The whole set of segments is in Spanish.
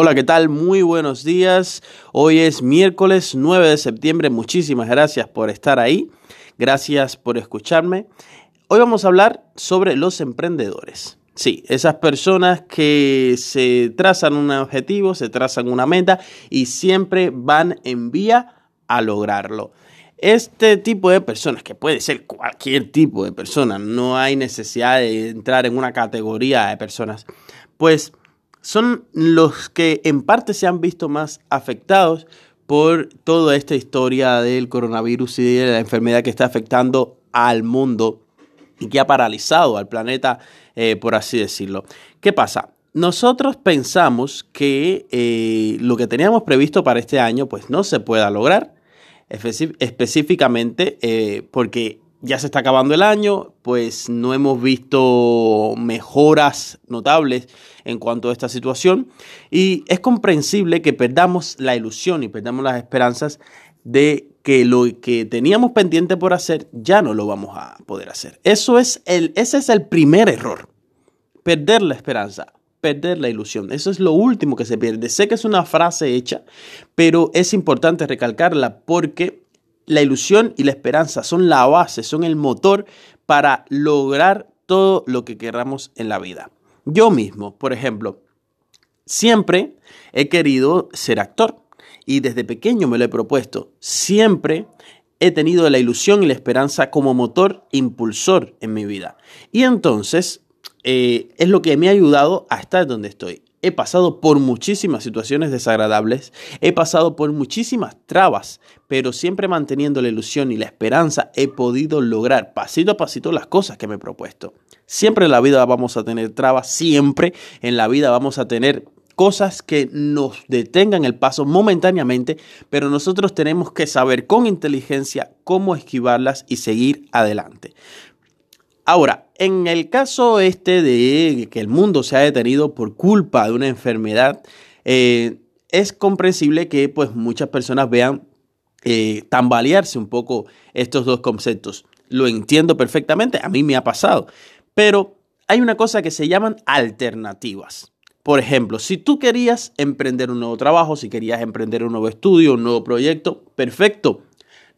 Hola, ¿qué tal? Muy buenos días. Hoy es miércoles 9 de septiembre. Muchísimas gracias por estar ahí. Gracias por escucharme. Hoy vamos a hablar sobre los emprendedores. Sí, esas personas que se trazan un objetivo, se trazan una meta y siempre van en vía a lograrlo. Este tipo de personas, que puede ser cualquier tipo de persona, no hay necesidad de entrar en una categoría de personas, pues son los que en parte se han visto más afectados por toda esta historia del coronavirus y de la enfermedad que está afectando al mundo y que ha paralizado al planeta, eh, por así decirlo. ¿Qué pasa? Nosotros pensamos que eh, lo que teníamos previsto para este año pues no se pueda lograr, específicamente eh, porque ya se está acabando el año, pues no hemos visto mejoras notables en cuanto a esta situación y es comprensible que perdamos la ilusión y perdamos las esperanzas de que lo que teníamos pendiente por hacer ya no lo vamos a poder hacer. Eso es el, ese es el primer error, perder la esperanza, perder la ilusión. Eso es lo último que se pierde. Sé que es una frase hecha, pero es importante recalcarla porque la ilusión y la esperanza son la base, son el motor para lograr todo lo que queramos en la vida. Yo mismo, por ejemplo, siempre he querido ser actor y desde pequeño me lo he propuesto. Siempre he tenido la ilusión y la esperanza como motor impulsor en mi vida. Y entonces eh, es lo que me ha ayudado a estar donde estoy. He pasado por muchísimas situaciones desagradables, he pasado por muchísimas trabas, pero siempre manteniendo la ilusión y la esperanza he podido lograr pasito a pasito las cosas que me he propuesto. Siempre en la vida vamos a tener trabas, siempre en la vida vamos a tener cosas que nos detengan el paso momentáneamente, pero nosotros tenemos que saber con inteligencia cómo esquivarlas y seguir adelante. Ahora, en el caso este de que el mundo se ha detenido por culpa de una enfermedad, eh, es comprensible que pues muchas personas vean eh, tambalearse un poco estos dos conceptos. Lo entiendo perfectamente, a mí me ha pasado, pero hay una cosa que se llaman alternativas. Por ejemplo, si tú querías emprender un nuevo trabajo, si querías emprender un nuevo estudio, un nuevo proyecto, perfecto.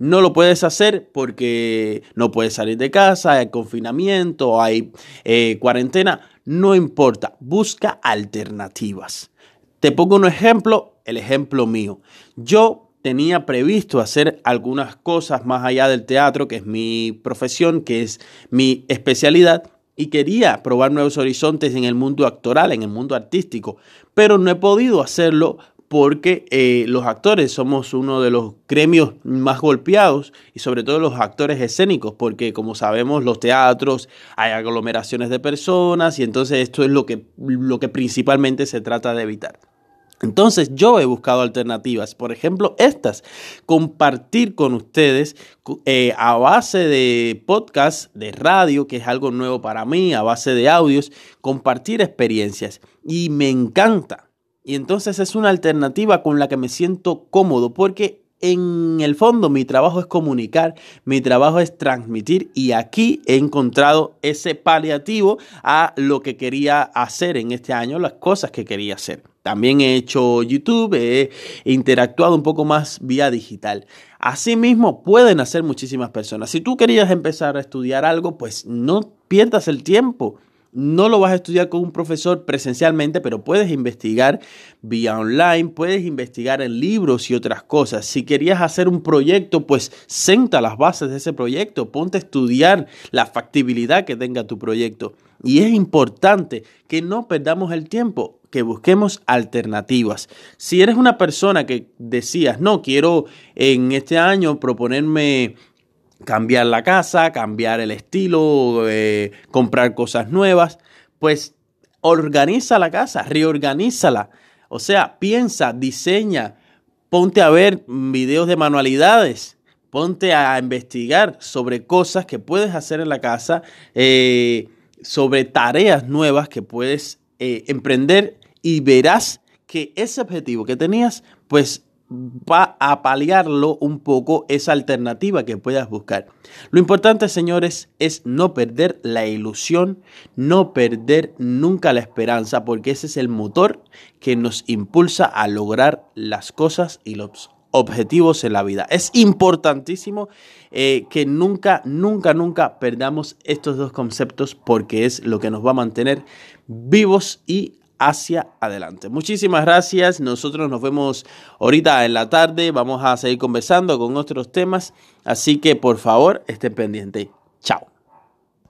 No lo puedes hacer porque no puedes salir de casa, hay confinamiento, hay eh, cuarentena. No importa, busca alternativas. Te pongo un ejemplo, el ejemplo mío. Yo tenía previsto hacer algunas cosas más allá del teatro, que es mi profesión, que es mi especialidad, y quería probar nuevos horizontes en el mundo actoral, en el mundo artístico, pero no he podido hacerlo porque eh, los actores somos uno de los gremios más golpeados y sobre todo los actores escénicos, porque como sabemos los teatros hay aglomeraciones de personas y entonces esto es lo que, lo que principalmente se trata de evitar. Entonces yo he buscado alternativas, por ejemplo estas, compartir con ustedes eh, a base de podcast, de radio, que es algo nuevo para mí, a base de audios, compartir experiencias. Y me encanta, y entonces es una alternativa con la que me siento cómodo porque en el fondo mi trabajo es comunicar, mi trabajo es transmitir y aquí he encontrado ese paliativo a lo que quería hacer en este año, las cosas que quería hacer. También he hecho YouTube, he interactuado un poco más vía digital. Asimismo, pueden hacer muchísimas personas. Si tú querías empezar a estudiar algo, pues no pierdas el tiempo. No lo vas a estudiar con un profesor presencialmente, pero puedes investigar vía online, puedes investigar en libros y otras cosas. Si querías hacer un proyecto, pues senta las bases de ese proyecto, ponte a estudiar la factibilidad que tenga tu proyecto. Y es importante que no perdamos el tiempo, que busquemos alternativas. Si eres una persona que decías, no, quiero en este año proponerme cambiar la casa, cambiar el estilo, eh, comprar cosas nuevas, pues organiza la casa, reorganízala. O sea, piensa, diseña, ponte a ver videos de manualidades, ponte a investigar sobre cosas que puedes hacer en la casa, eh, sobre tareas nuevas que puedes eh, emprender y verás que ese objetivo que tenías, pues va a paliarlo un poco esa alternativa que puedas buscar. Lo importante, señores, es no perder la ilusión, no perder nunca la esperanza, porque ese es el motor que nos impulsa a lograr las cosas y los objetivos en la vida. Es importantísimo eh, que nunca, nunca, nunca perdamos estos dos conceptos porque es lo que nos va a mantener vivos y hacia adelante. Muchísimas gracias. Nosotros nos vemos ahorita en la tarde. Vamos a seguir conversando con otros temas. Así que por favor estén pendientes. Chao.